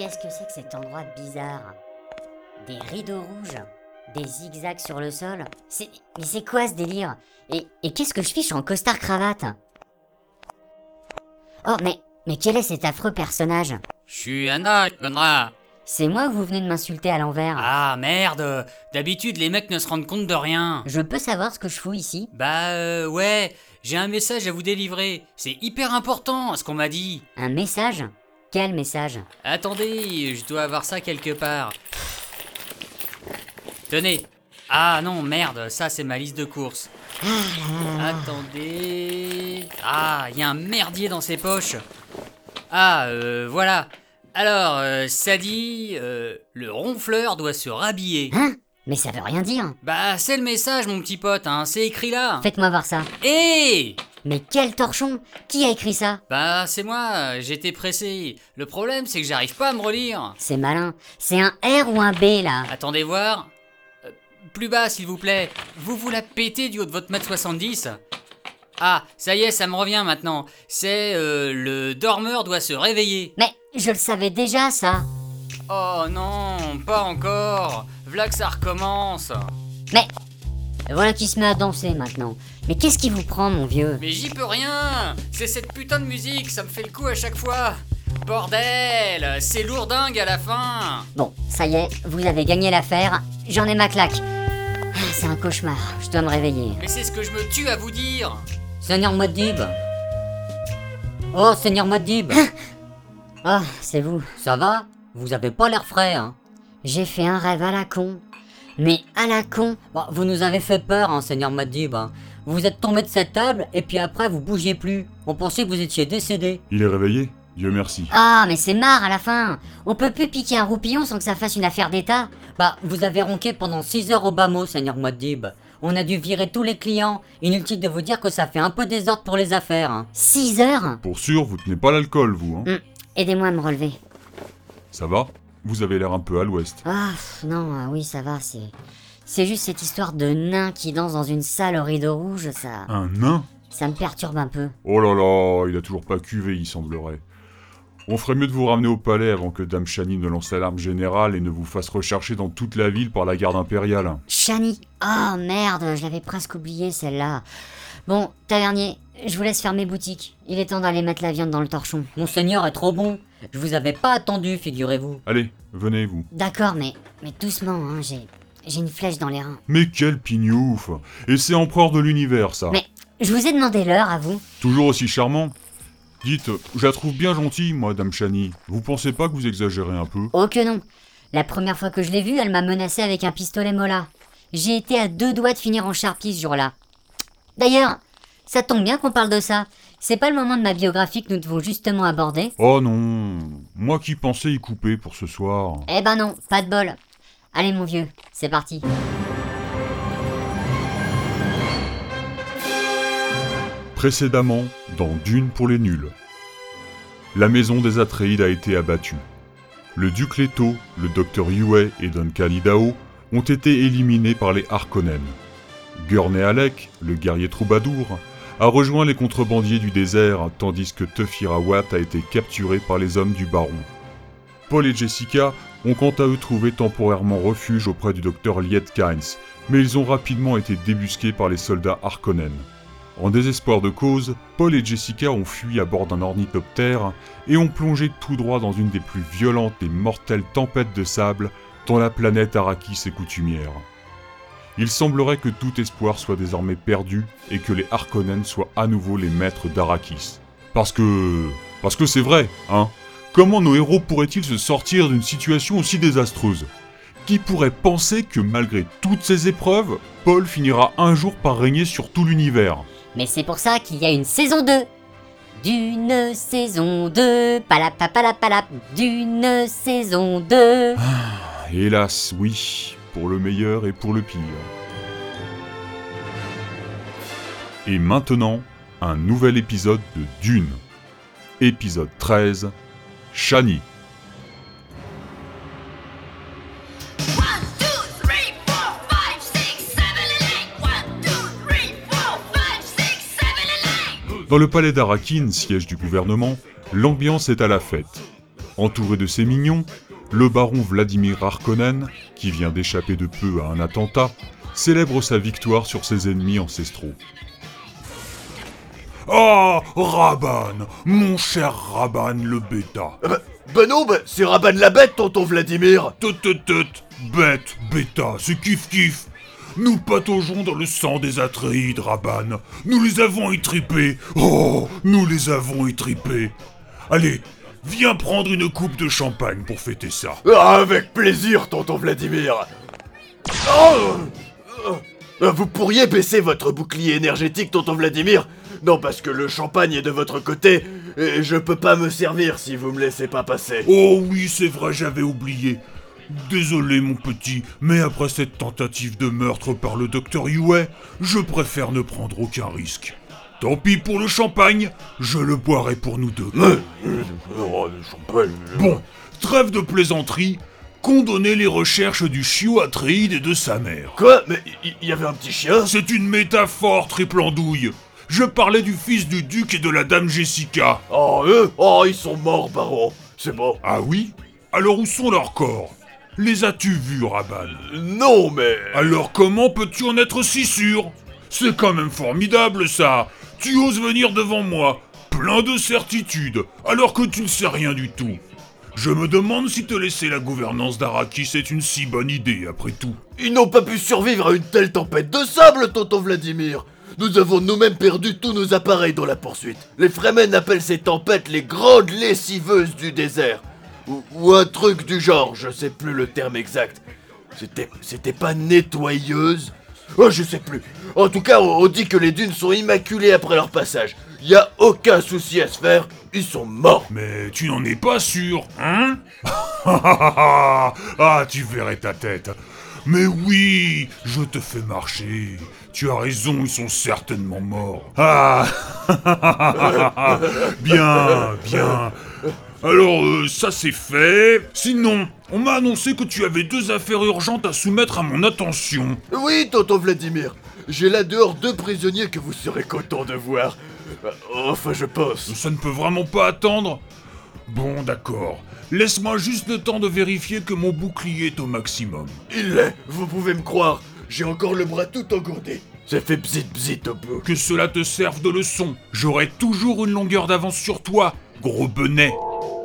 Qu'est-ce que c'est que cet endroit bizarre? Des rideaux rouges Des zigzags sur le sol. C'est... Mais c'est quoi ce délire? Et, et qu'est-ce que je fiche en costard-cravate Oh, mais... Mais quel est cet affreux personnage? Je suis connard. C'est moi ou vous venez de m'insulter à l'envers? Ah merde. D'habitude, les mecs ne se rendent compte de rien. Je peux savoir ce que je fous ici? Bah euh, ouais, j'ai un message à vous délivrer. C'est hyper important, ce qu'on m'a dit. Un message? Quel message Attendez, je dois avoir ça quelque part. Tenez. Ah non, merde, ça c'est ma liste de courses. Attendez. Ah, il y a un merdier dans ses poches. Ah, euh, voilà. Alors, euh, ça dit, euh, le ronfleur doit se rhabiller. Hein Mais ça veut rien dire Bah, c'est le message, mon petit pote, hein, c'est écrit là. Faites-moi voir ça. Hé Mais quel torchon Qui a écrit ça? Bah, c'est moi, j'étais pressé. Le problème, c'est que j'arrive pas à me relire. C'est malin. C'est un R ou un B là? Attendez voir. Euh, plus bas, s'il vous plaît. Vous vous la pétez du haut de votre mètre 70 Ah, ça y est, ça me revient maintenant. C'est euh, le dormeur doit se réveiller. Mais je le savais déjà ça Oh non, pas encore. V'là que ça recommence. Mais voilà qui se met à danser maintenant. Mais qu'est-ce qui vous prend mon vieux? Mais j'y peux rien. C'est cette putain de musique, ça me fait le coup à chaque fois. Bordel, c'est lourdingue à la fin. Bon, ça y est, vous avez gagné l'affaire. J'en ai ma claque. Ah, C'est un cauchemar, je dois me réveiller. Mais c'est ce que je me tue à vous dire. Seigneur Modib Oh, Seigneur Modib Ah, c'est vous. Ça va? Vous avez pas l'air frais, hein J'ai fait un rêve à la con. Mais à la con Bon, vous nous avez fait peur, hein, Seigneur Modib. Hein. Vous êtes tombé de cette table, et puis après, vous bougiez plus. On pensait que vous étiez décédé. Il est réveillé Dieu merci. Ah, mais c'est marre à la fin On peut plus piquer un roupillon sans que ça fasse une affaire d'État Bah, vous avez ronqué pendant 6 heures au bas mot, Seigneur Modib. On a dû virer tous les clients. Inutile de vous dire que ça fait un peu désordre pour les affaires. 6 heures Pour sûr, vous tenez pas l'alcool, vous, hein Hum, Aidez-moi à me relever. Ça va? Vous avez l'air un peu à l'ouest. Ah, pff, non, ah oui, ça va, c'est... C'est juste cette histoire de nain qui danse dans une salle au rideau rouge, ça... Un nain Ça me perturbe un peu. Oh là là, il a toujours pas cuvé, il semblerait. On ferait mieux de vous ramener au palais avant que Dame Chani ne lance l'alarme générale et ne vous fasse rechercher dans toute la ville par la garde impériale. Chani Oh merde, je l'avais presque oublié celle-là. Bon, tavernier, je vous laisse fermer boutique. Il est temps d'aller mettre la viande dans le torchon. Monseigneur est trop bon. Je vous avais pas attendu, figurez-vous. Allez, venez, vous. D'accord, mais... Mais doucement, hein, j'ai... J'ai une flèche dans les reins. Mais quel pignouf Et c'est empereur de l'univers, ça Mais je vous ai demandé l'heure, à vous. Toujours aussi charmant Dites, je la trouve bien gentille, moi, Dame Chani. Vous pensez pas que vous exagérez un peu? Oh que non. La première fois que je l'ai vue, elle m'a menacé avec un pistolet mola. J'ai été à deux doigts de finir en charpie ce jour-là. D'ailleurs, ça tombe bien qu'on parle de ça. C'est pas le moment de ma biographie que nous devons justement aborder. Oh non Moi qui pensais y couper pour ce soir. Eh ben non, pas de bol. Allez mon vieux, c'est parti. Précédemment, dans Dune pour les nuls. La maison des Atreides a été abattue. Le duc Leto, le docteur Yue et Don Kalidao ont été éliminés par les Harkonnen. Gurney Alec, le guerrier troubadour, a rejoint les contrebandiers du désert tandis que Tufira a été capturé par les hommes du baron. Paul et Jessica ont quant à eux trouvé temporairement refuge auprès du docteur Liet Kynes, mais ils ont rapidement été débusqués par les soldats Harkonnen. En désespoir de cause, Paul et Jessica ont fui à bord d'un ornithoptère et ont plongé tout droit dans une des plus violentes et mortelles tempêtes de sable dont la planète Arrakis est coutumière. Il semblerait que tout espoir soit désormais perdu et que les Harkonnen soient à nouveau les maîtres d'Arrakis. Parce que... Parce que c'est vrai, hein Comment nos héros pourraient-ils se sortir d'une situation aussi désastreuse? Qui pourrait penser que malgré toutes ces épreuves, Paul finira un jour par régner sur tout l'univers? Mais c'est pour ça qu'il y a une saison 2. D'une saison 2, palap palap palap, d'une saison 2. Hélas, oui, pour le meilleur et pour le pire. Et maintenant, un nouvel épisode de Dune. Épisode 13, Dans le palais d'Arakin, siège du gouvernement, l'ambiance est à la fête. Entouré de ses mignons, le baron Vladimir Harkonnen, qui vient d'échapper de peu à un attentat, célèbre sa victoire sur ses ennemis ancestraux. Ah, Raban, mon cher Raban le bêta. Ah bah, bah non, bah, c'est Raban la bête, tonton Vladimir tut, bête, bêta, c'est kiff kiff. Nous pataugeons dans le sang des Atréides, Raban. Nous les avons étripés. Oh, nous les avons étripés. Allez, viens prendre une coupe de champagne pour fêter ça. Ah, Avec plaisir, tonton Vladimir Oh Euh, Vous pourriez baisser votre bouclier énergétique, tonton Vladimir Non, parce que le champagne est de votre côté, et je peux pas me servir si vous me laissez pas passer. Oh oui, c'est vrai, j'avais oublié. Désolé mon petit, mais après cette tentative de meurtre par le docteur Yue, je préfère ne prendre aucun risque. Tant pis pour le champagne, je le boirai pour nous deux. Euh, euh, oh. Bon, trêve de plaisanterie, condamner les recherches du chiot Atréide et de sa mère. Quoi? Mais il y, y avait un petit chien? C'est une métaphore, triple andouille. Je parlais du fils du duc et de la dame Jessica. Oh, eux Oh, ils sont morts, baron C'est bon. Ah oui Alors où sont leurs corps? Les as-tu vus, Raban Non, mais... Alors comment peux-tu en être si sûr? C'est quand même formidable ça Tu oses venir devant moi, plein de certitudes, alors que tu ne sais rien du tout. Je me demande si te laisser la gouvernance d'Arakis est une si bonne idée après tout. Ils n'ont pas pu survivre à une telle tempête de sable, tonton Vladimir Nous avons nous-mêmes perdu tous nos appareils dans la poursuite. Les Fremen appellent ces tempêtes les grandes lessiveuses du désert. Ou, un truc du genre, je sais plus le terme exact. C'était, c'était pas nettoyeuse? Oh, je sais plus. En tout cas, on, on dit que les dunes sont immaculées après leur passage. Y a aucun souci à se faire, ils sont morts. Mais tu n'en es pas sûr, hein? Ah, tu verrais ta tête. Mais oui, je te fais marcher. Tu as raison, ils sont certainement morts. Ah Bien, bien. Alors, euh, ça c'est fait. Sinon, on m'a annoncé que tu avais deux affaires urgentes à soumettre à mon attention. Oui, tonton Vladimir. J'ai là dehors deux prisonniers que vous serez content de voir. Enfin, je pense. Ça ne peut vraiment pas attendre Bon, d'accord. Laisse-moi juste le temps de vérifier que mon bouclier est au maximum. Il l'est, vous pouvez me croire. J'ai encore le bras tout engourdé. Ça fait bzit bzit un peu. Que cela te serve de leçon. J'aurai toujours une longueur d'avance sur toi, gros benet.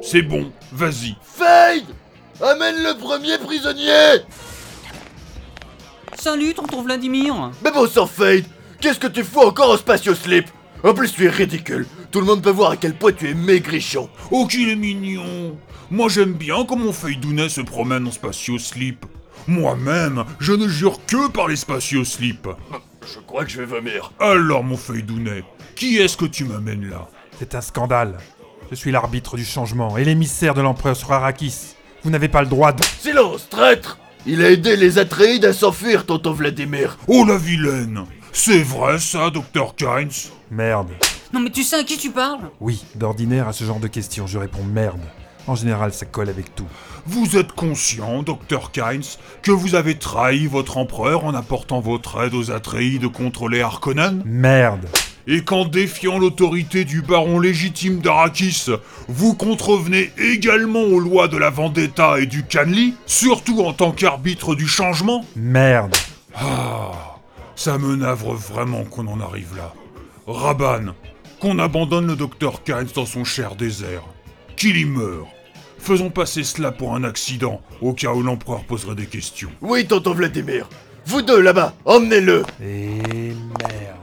C'est bon, vas-y. Fade Amène le premier prisonnier Salut, tonton Vladimir Mais bon sang, Fade Qu'est-ce que tu fous encore au spatio-slip? En plus, tu es ridicule. Tout le monde peut voir à quel point tu es maigrichon. Oh, qu'il est mignon. Moi, j'aime bien quand mon feuilledounet se promène en spatio-slip. Moi-même, je ne jure que par les spatio-slip. Je crois que je vais vomir. Alors, mon feuilledounet, qui est-ce que tu m'amènes là? C'est un scandale. Je suis l'arbitre du changement et l'émissaire de l'empereur sur Arrakis. Vous n'avez pas le droit de... Silence, traître Il a aidé les Atréides à s'enfuir, tonton Vladimir. Oh, la vilaine C'est vrai ça, docteur Kynes Merde. Non mais tu sais à qui tu parles? Oui, d'ordinaire à ce genre de questions, je réponds merde. En général, ça colle avec tout. Vous êtes conscient, docteur Kynes, que vous avez trahi votre empereur en apportant votre aide aux Atréides contre les Harkonnen? Merde. Et qu'en défiant l'autorité du baron légitime d'Arakis, vous contrevenez également aux lois de la Vendetta et du Canli, surtout en tant qu'arbitre du changement? Merde. Ah, ça me navre vraiment qu'on en arrive là. Raban, qu'on abandonne le docteur Kynes dans son cher désert, qu'il y meure. Faisons passer cela pour un accident, au cas où l'empereur poserait des questions. Oui, tonton Vladimir. Vous deux, là-bas, emmenez-le. Et merde.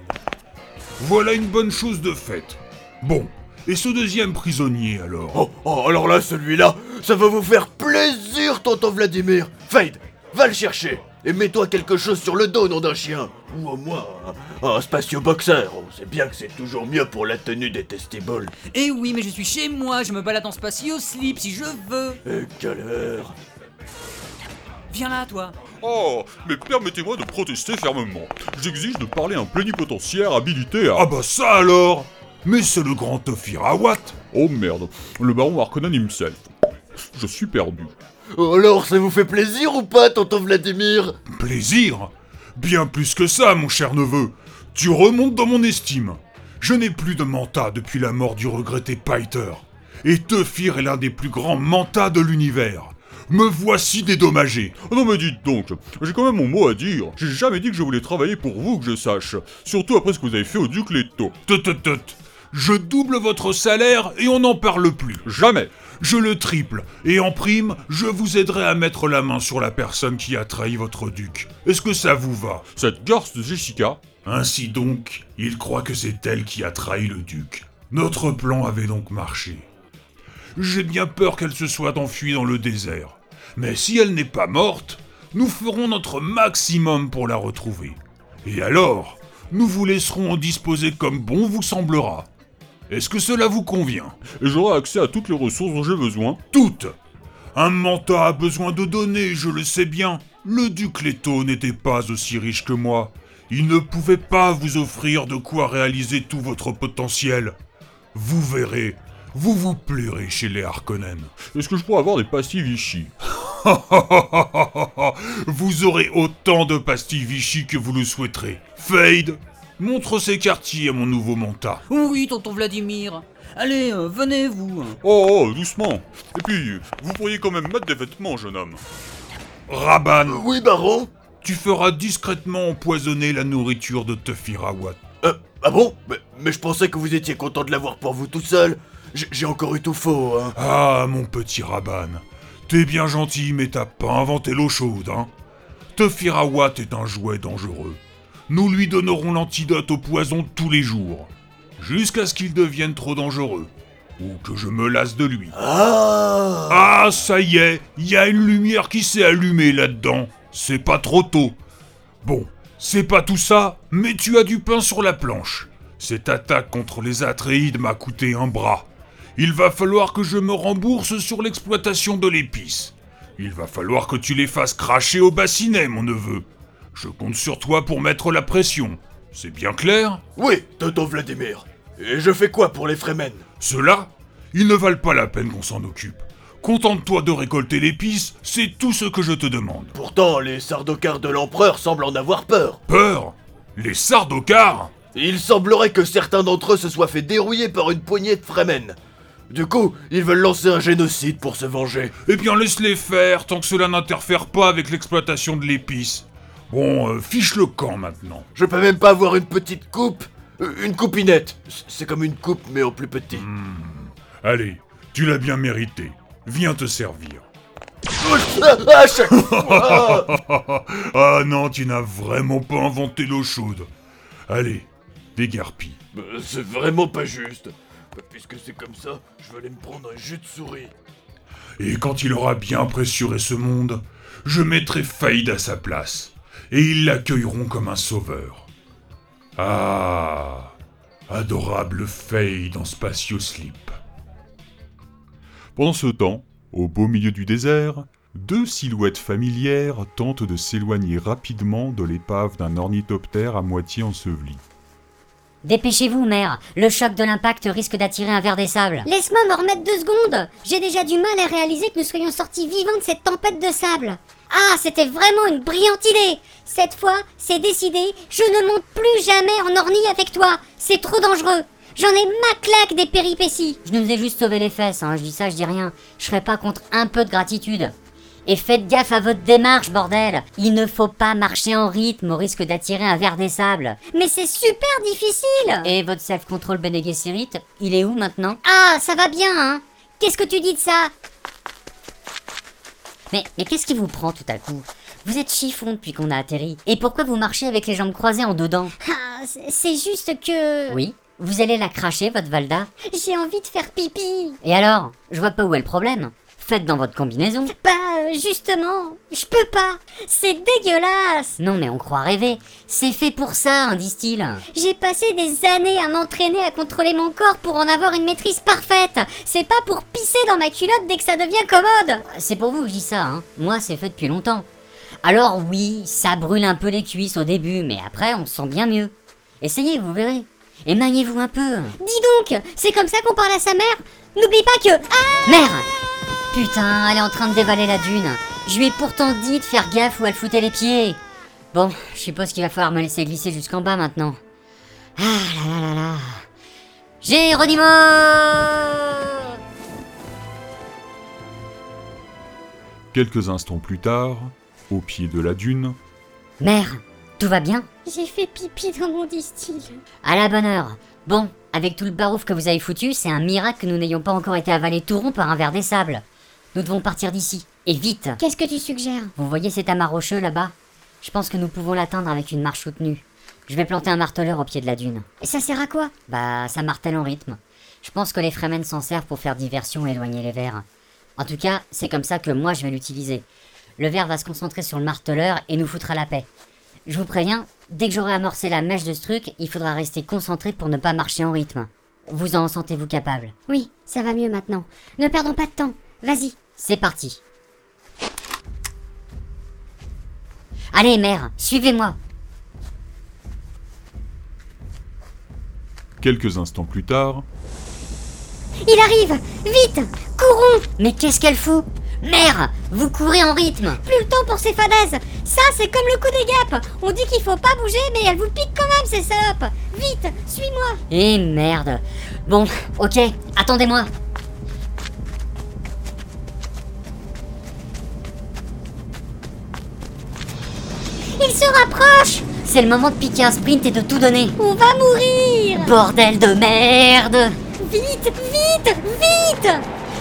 Voilà une bonne chose de faite. Bon, et ce deuxième prisonnier alors? Oh, oh, alors là, celui-là, ça va vous faire plaisir, tonton Vladimir. Fade, va le chercher. Et mets-toi quelque chose sur le dos, nom d'un chien. Ou au moins, un, un spatio-boxer. On sait bien que c'est toujours mieux pour la tenue des testibles. Eh oui, mais je suis chez moi, je me balade en spatio slip si je veux Et quelle heure? Viens là, toi Oh, mais permettez-moi de protester fermement. J'exige de parler à un plénipotentiaire habilité à... Ah bah ça alors? Mais c'est le grand Ophir Awat Oh merde, le baron Harkonnen himself. Je suis perdu. Alors, ça vous fait plaisir ou pas, tonton Vladimir? Plaisir? Bien plus que ça, mon cher neveu. Tu remontes dans mon estime. Je n'ai plus de manta depuis la mort du regretté Piter. Et Tephir est l'un des plus grands mentats de l'univers. Me voici dédommagé. Oh non mais dites donc, j'ai quand même mon mot à dire. J'ai jamais dit que je voulais travailler pour vous, que je sache. Surtout après ce que vous avez fait au Duc Leto. Tut, tut, tut. Je double votre salaire et on n'en parle plus. Jamais. Je le triple, et en prime, je vous aiderai à mettre la main sur la personne qui a trahi votre duc. Est-ce que ça vous va? Cette garce de Jessica, Ainsi donc, il croit que c'est elle qui a trahi le duc. Notre plan avait donc marché. J'ai bien peur qu'elle se soit enfuie dans le désert. Mais si elle n'est pas morte, nous ferons notre maximum pour la retrouver. Et alors, nous vous laisserons en disposer comme bon vous semblera. Est-ce que cela vous convient et j'aurai accès à toutes les ressources dont j'ai besoin. Toutes Un mentat a besoin de données, je le sais bien. Le duc Leto n'était pas aussi riche que moi. Il ne pouvait pas vous offrir de quoi réaliser tout votre potentiel. Vous verrez, vous vous plairez chez les Harkonnen. Est-ce que je pourrais avoir des pastilles Vichy? Vous aurez autant de pastilles Vichy que vous le souhaiterez. Fade, montre ces quartiers à mon nouveau mentat. Oui, tonton Vladimir. Allez, euh, venez, vous. Oh, oh, doucement. Et puis, vous pourriez quand même mettre des vêtements, jeune homme. Raban, Oui, baron tu feras discrètement empoisonner la nourriture de Tefirawat. Euh, ah bon? Mais, mais je pensais que vous étiez content de l'avoir pour vous tout seul. J'ai j'ai encore eu tout faux, hein. Ah, mon petit Raban, t'es bien gentil, mais t'as pas inventé l'eau chaude, hein Tefirawat est un jouet dangereux. Nous lui donnerons l'antidote au poison tous les jours, jusqu'à ce qu'il devienne trop dangereux, ou que je me lasse de lui. Ah Ah, ça y est, il y a une lumière qui s'est allumée là-dedans. C'est pas trop tôt. Bon, c'est pas tout ça, mais tu as du pain sur la planche. Cette attaque contre les Atréides m'a coûté un bras. Il va falloir que je me rembourse sur l'exploitation de l'épice. Il va falloir que tu les fasses cracher au bassinet, mon neveu. Je compte sur toi pour mettre la pression. C'est bien clair? Oui, tonton Vladimir. Et je fais quoi pour les Fremen? Ceux-là, ils ne valent pas la peine qu'on s'en occupe. Contente-toi de récolter l'épice, c'est tout ce que je te demande. Pourtant, les sardocars de l'empereur semblent en avoir peur. Peur? Les sardocars Il semblerait que certains d'entre eux se soient fait dérouiller par une poignée de Fremen. Du coup, ils veulent lancer un génocide pour se venger. Eh bien laisse-les faire, tant que cela n'interfère pas avec l'exploitation de l'épice. Bon, euh, fiche le camp maintenant. Je peux même pas avoir une petite coupe Euh, Une coupinette. C'est comme une coupe, mais au plus petit. Allez, tu l'as bien mérité. Viens te servir. Ah, ah non, tu n'as vraiment pas inventé l'eau chaude. Allez, dégarpille. Euh, C'est vraiment pas juste. Puisque c'est comme ça, je vais aller me prendre un jus de souris. Et quand il aura bien pressuré ce monde, je mettrai Faïd à sa place. Et ils l'accueilleront comme un sauveur. Ah, adorable Faïd en spatio-slip. Pendant ce temps, au beau milieu du désert, deux silhouettes familières tentent de s'éloigner rapidement de l'épave d'un ornithoptère à moitié enseveli. Dépêchez-vous, mère. Le choc de l'impact risque d'attirer un verre des sables. Laisse-moi me remettre deux secondes. J'ai déjà du mal à réaliser que nous soyons sortis vivants de cette tempête de sable. Ah, c'était vraiment une brillante idée. Cette fois, c'est décidé, je ne monte plus jamais en ornie avec toi. C'est trop dangereux. J'en ai ma claque des péripéties. Je nous ai juste sauvé les fesses, hein. Je dis ça, je dis rien. Je serais pas contre un peu de gratitude. Et faites gaffe à votre démarche, bordel. Il ne faut pas marcher en rythme au risque d'attirer un verre des sables. Mais c'est super difficile. Et votre self-control Bene Gesserit, il est où maintenant? Ah, ça va bien, hein. Qu'est-ce que tu dis de ça? Mais, mais qu'est-ce qui vous prend tout à coup? Vous êtes chiffon depuis qu'on a atterri. Et pourquoi vous marchez avec les jambes croisées en dedans? Ah, c'est- c'est juste que... Oui Vous allez la cracher, votre Valda? J'ai envie de faire pipi. Et alors? Je vois pas où est le problème. Faites dans votre combinaison. Bah, euh, justement, je peux pas. C'est dégueulasse. Non mais on croit rêver. C'est fait pour ça, hein, disent-ils. J'ai passé des années à m'entraîner à contrôler mon corps pour en avoir une maîtrise parfaite. C'est pas pour pisser dans ma culotte dès que ça devient commode. C'est pour vous que je dis ça, hein. Moi, c'est fait depuis longtemps. Alors oui, ça brûle un peu les cuisses au début, mais après, on se sent bien mieux. Essayez, vous verrez. Et maniez-vous un peu. Dis donc, c'est comme ça qu'on parle à sa mère N'oublie pas que... Ah Merde Putain, elle est en train de dévaler la dune. Je lui ai pourtant dit de faire gaffe où elle foutait les pieds. Bon, je suppose qu'il va falloir me laisser glisser jusqu'en bas maintenant. Ah là là là là. Géronimo Quelques instants plus tard, au pied de la dune. Mère, tout va bien? J'ai fait pipi dans mon distil. À la bonne heure. Bon, avec tout le barouf que vous avez foutu, c'est un miracle que nous n'ayons pas encore été avalés tout rond par un verre des sables. Nous devons partir d'ici. Et vite Qu'est-ce que tu suggères? Vous voyez cet amas rocheux là-bas Je pense que nous pouvons l'atteindre avec une marche soutenue. Je vais planter un marteleur au pied de la dune. Et ça sert à quoi? Bah, ça martèle en rythme. Je pense que les Fremen s'en servent pour faire diversion et éloigner les vers. En tout cas, c'est comme ça que moi je vais l'utiliser. Le ver va se concentrer sur le marteleur et nous foutra la paix. Je vous préviens, dès que j'aurai amorcé la mèche de ce truc, il faudra rester concentré pour ne pas marcher en rythme. Vous en sentez-vous capable? Oui, ça va mieux maintenant. Ne perdons pas de temps. Vas-y. C'est parti. Allez, mère, suivez-moi. quelques instants plus tard, Il arrive Vite Courons Mais qu'est-ce qu'elle fout? Mère, vous courez en rythme. Plus le temps pour ces fadaises Ça, c'est comme le coup des guêpes On dit qu'il faut pas bouger, mais elles vous piquent quand même, ces salopes Vite Suis-moi Eh merde. Bon, ok, attendez-moi. Se rapproche. C'est le moment de piquer un sprint et de tout donner. On va mourir. Bordel de merde. Vite Vite Vite.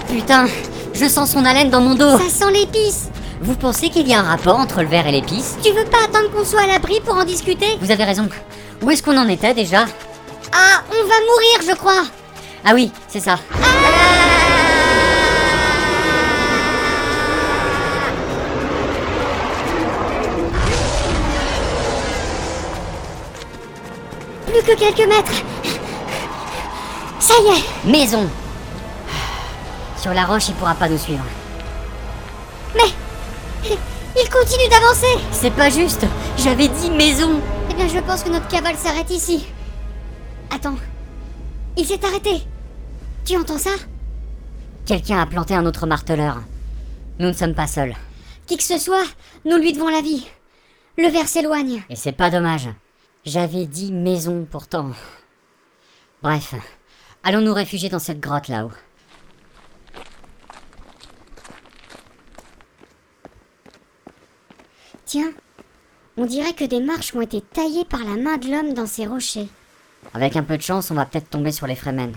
Putain, je sens son haleine dans mon dos. Ça sent l'épice. Vous pensez qu'il y a un rapport entre le verre et l'épice? Tu veux pas attendre qu'on soit à l'abri pour en discuter? Vous avez raison. Où est-ce qu'on en était déjà? Ah, on va mourir, je crois. Ah oui, c'est ça. Plus que quelques mètres Ça y est Maison Sur la roche, il pourra pas nous suivre. Il continue d'avancer C'est pas juste J'avais dit maison Eh bien, je pense que notre cavale s'arrête ici. Attends. Il s'est arrêté. Tu entends ça? Quelqu'un a planté un autre marteleur. Nous ne sommes pas seuls. Qui que ce soit, nous lui devons la vie. Le verre s'éloigne. Et c'est pas dommage. J'avais dit maison pourtant. Bref, allons nous réfugier dans cette grotte là-haut. Tiens, on dirait que des marches ont été taillées par la main de l'homme dans ces rochers. Avec un peu de chance, on va peut-être tomber sur les Fremen.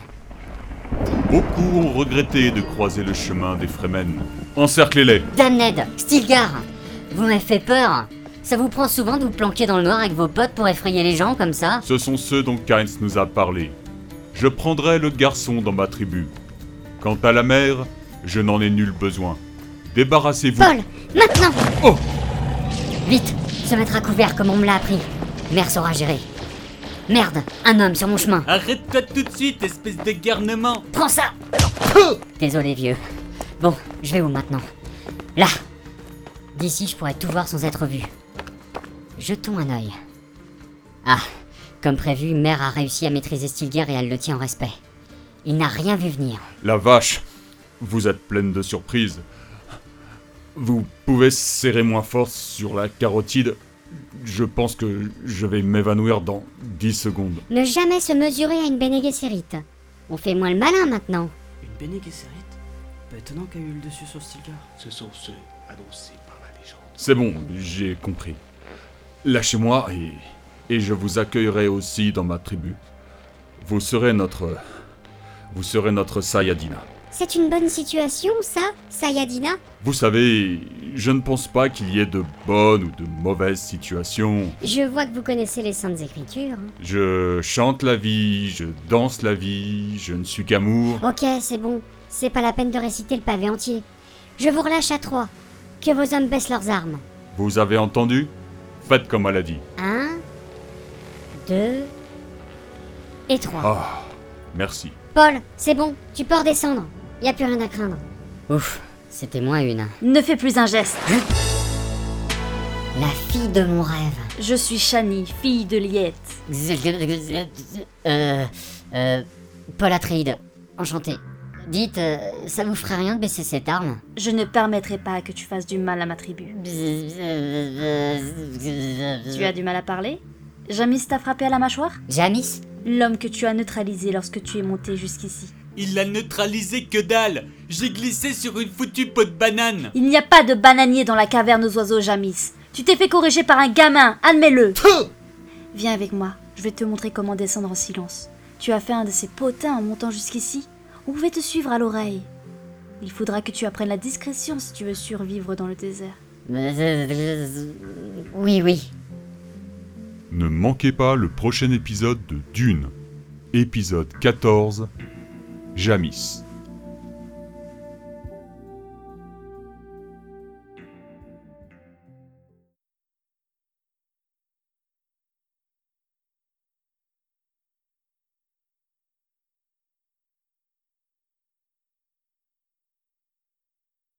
beaucoup ont regretté de croiser le chemin des Fremen. Encerclez-les Damned Stilgar Vous m'avez fait peur Ça vous prend souvent de vous planquer dans le noir avec vos potes pour effrayer les gens comme ça Ce sont ceux dont Kynes nous a parlé. Je prendrai le garçon dans ma tribu. Quant à la mère, je n'en ai nul besoin. Débarrassez-vous. Paul, maintenant Oh Vite Se mettre à couvert comme on me l'a appris. Mère saura gérer. Merde Un homme sur mon chemin Arrête-toi tout de suite, espèce de garnement Prends ça Désolé vieux. Bon, je vais où maintenant? Là D'ici, je pourrais tout voir sans être vu. Jetons un œil. Ah, comme prévu, Mère a réussi à maîtriser Stilgar et elle le tient en respect. Il n'a rien vu venir. La vache Vous êtes pleine de surprises. Vous pouvez serrer moins fort sur la carotide Je pense que je vais m'évanouir dans 10 secondes. Ne jamais se mesurer à une Bene Gesserit. On fait moins le malin maintenant. Une Bene Gesserit Pas étonnant qu'elle ait eu le dessus sur Stilgar. Ce sont ceux annoncés par la légende. C'est bon, j'ai compris. Lâchez-moi et, et je vous accueillerai aussi dans ma tribu. Vous serez notre... Vous serez notre Sayadina. C'est une bonne situation, ça, Sayadina Vous savez, je ne pense pas qu'il y ait de bonnes ou de mauvaises situations. Je vois que vous connaissez les Saintes Écritures. Je chante la vie, je danse la vie, je ne suis qu'amour. Ok, c'est bon. C'est pas la peine de réciter le pavé entier. Je vous relâche à trois. Que vos hommes baissent leurs armes. Vous avez entendu? Faites comme elle a dit. Un, deux et trois. Ah, merci. Paul, c'est bon, tu peux redescendre. Y a plus rien à craindre. Ouf, c'était moins une. Ne fais plus un geste. La fille de mon rêve. Je suis Shani, fille de Liette. Euh. Euh. Paul Atreides. Enchanté. Dites, euh, ça vous ferait rien de baisser cette arme Je ne permettrai pas que tu fasses du mal à ma tribu. Tu as du mal à parler Jamis t'a frappé à la mâchoire Jamis L'homme que tu as neutralisé lorsque tu es monté jusqu'ici. Il l'a neutralisé que dalle J'ai glissé sur une foutue peau de banane Il n'y a pas de bananier dans la caverne aux oiseaux, Jamis. Tu t'es fait corriger par un gamin, admets-le. Viens avec moi, je vais te montrer comment descendre en silence. Tu as fait un de ces potins en montant jusqu'ici. On pouvait te suivre à l'oreille? Il faudra que tu apprennes la discrétion si tu veux survivre dans le désert. Oui, oui. Ne manquez pas le prochain épisode de Dune. Épisode 14. Jamis.